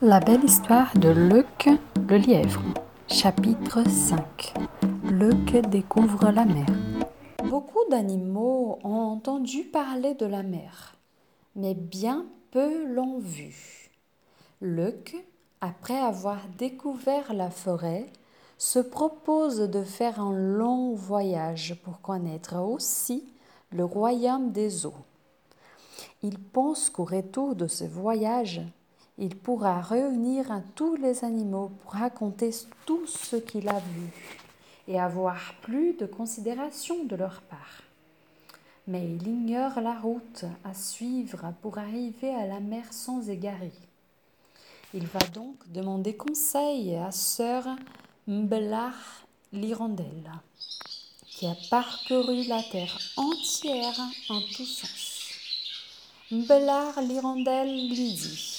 La belle histoire de Luc le lièvre. Chapitre 5 Luc découvre la mer. Beaucoup d'animaux ont entendu parler de la mer, mais bien peu l'ont vue. Luc, après avoir découvert la forêt, se propose de faire un long voyage pour connaître aussi le royaume des eaux. Il pense qu'au retour de ce voyage, il pourra réunir tous les animaux pour raconter tout ce qu'il a vu et avoir plus de considération de leur part. Mais il ignore la route à suivre pour arriver à la mer sans égarer. Il va donc demander conseil à sœur Mbelar l'Hirondelle, qui a parcouru la terre entière en tous sens. Mbelar l'Hirondelle lui dit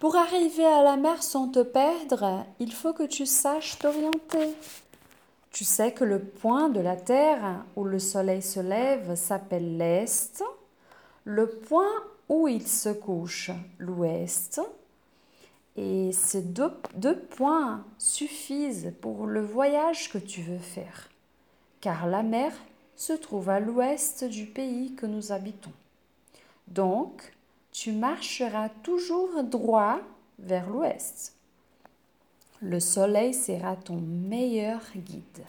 pour arriver à la mer sans te perdre, il faut que tu saches t'orienter. Tu sais que le point de la Terre où le soleil se lève s'appelle l'Est, le point où il se couche l'Ouest, et ces deux, deux, points suffisent pour le voyage que tu veux faire, car la mer se trouve à l'ouest du pays que nous habitons. Donc, tu marcheras toujours droit vers l'ouest. Le soleil sera ton meilleur guide.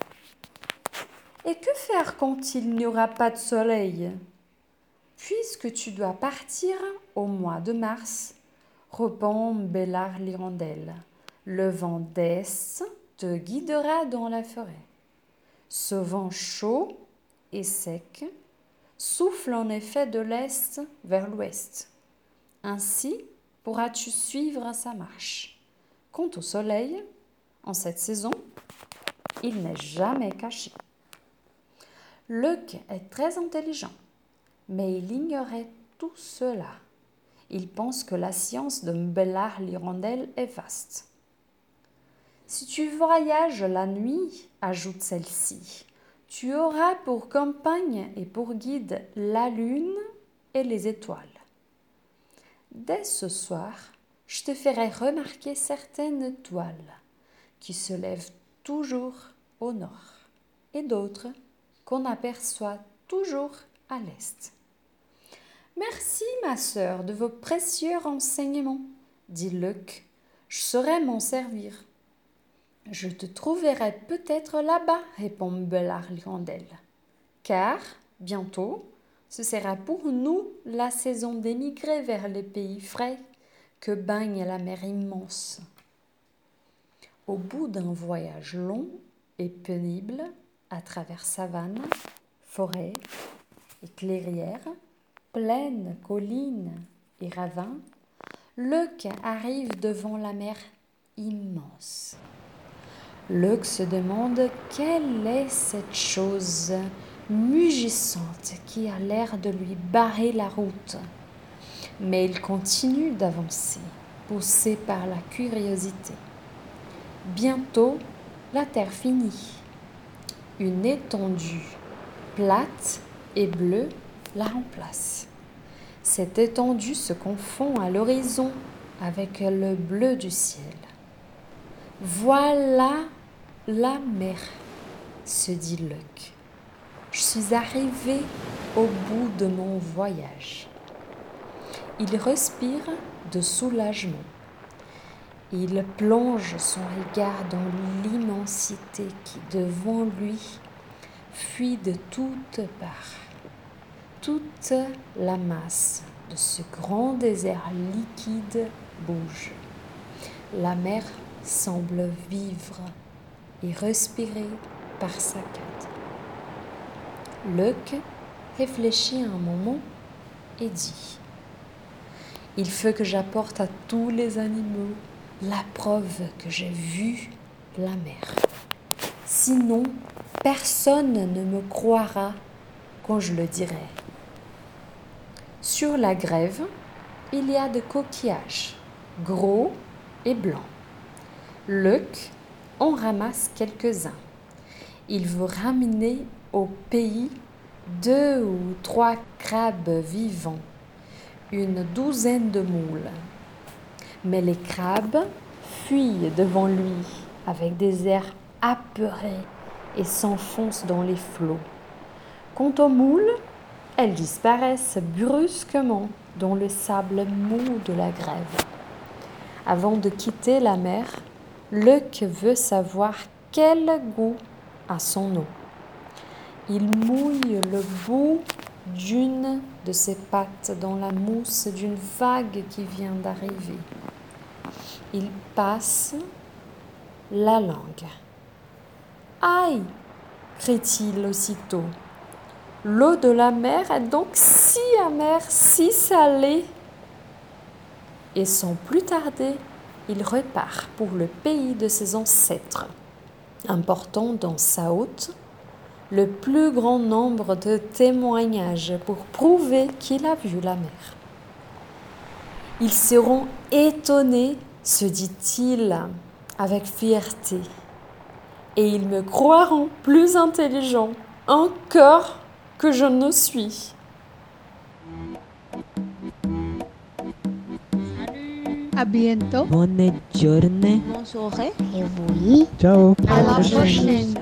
Et que faire quand il n'y aura pas de soleil? Puisque tu dois partir au mois de mars, répond Bellard l'hirondelle. Le vent d'est te guidera dans la forêt. Ce vent chaud et sec souffle en effet de l'est vers l'ouest. Ainsi pourras-tu suivre sa marche? Quant au soleil, en cette saison, il n'est jamais caché. Luc est très intelligent, mais il ignorait tout cela. Il pense que la science de Mbellard l'hirondelle est vaste. Si tu voyages la nuit, ajoute celle-ci, tu auras pour compagne et pour guide la lune et les étoiles. Dès ce soir, je te ferai remarquer certaines toiles qui se lèvent toujours au nord et d'autres qu'on aperçoit toujours à l'est. Merci, ma sœur, de vos précieux renseignements, dit Luc. Je saurai m'en servir. Je te trouverai peut-être là-bas, répond l'hirondelle. Car, bientôt, ce sera pour nous la saison d'émigrer vers les pays frais que baigne la mer immense. Au bout d'un voyage long et pénible à travers savanes, forêts et clairières, plaines, collines et ravins, Luc arrive devant la mer immense. Luc se demande quelle est cette chose mugissante qui a l'air de lui barrer la route. Mais il continue d'avancer, poussé par la curiosité. Bientôt, la terre finit. Une étendue plate et bleue la remplace. Cette étendue se confond à l'horizon avec le bleu du ciel. Voilà la mer, se dit Luc je suis arrivé au bout de mon voyage. Il respire de soulagement. Il plonge son regard dans l'immensité qui, devant lui, fuit de toutes parts. Toute la masse de ce grand désert liquide bouge. La mer semble vivre et respirer par sa saccades. Luc réfléchit un moment et dit Il faut que j'apporte à tous les animaux la preuve que j'ai vu la mer. Sinon, personne ne me croira quand je le dirai. Sur la grève, il y a des coquillages, gros et blancs. Luc en ramasse quelques-uns. Il veut ramener au pays deux ou trois crabes vivants, une douzaine de moules. Mais les crabes fuient devant lui avec des airs apeurés et s'enfoncent dans les flots. Quant aux moules, elles disparaissent brusquement dans le sable mou de la grève. Avant de quitter la mer, Luc veut savoir quel goût son eau. Il mouille le bout d'une de ses pattes dans la mousse d'une vague qui vient d'arriver. Il passe la langue. Aïe crie-t-il aussitôt. L'eau de la mer est donc si amère, si salée. Et sans plus tarder, il repart pour le pays de ses ancêtres, important dans sa haute le plus grand nombre de témoignages pour prouver qu'il a vu la mer. Ils seront étonnés, se dit-il avec fierté, et ils me croiront plus intelligent encore que je ne suis. À bientôt. Bonne journée. Bonne soirée. Et oui. Ciao. À la prochaine.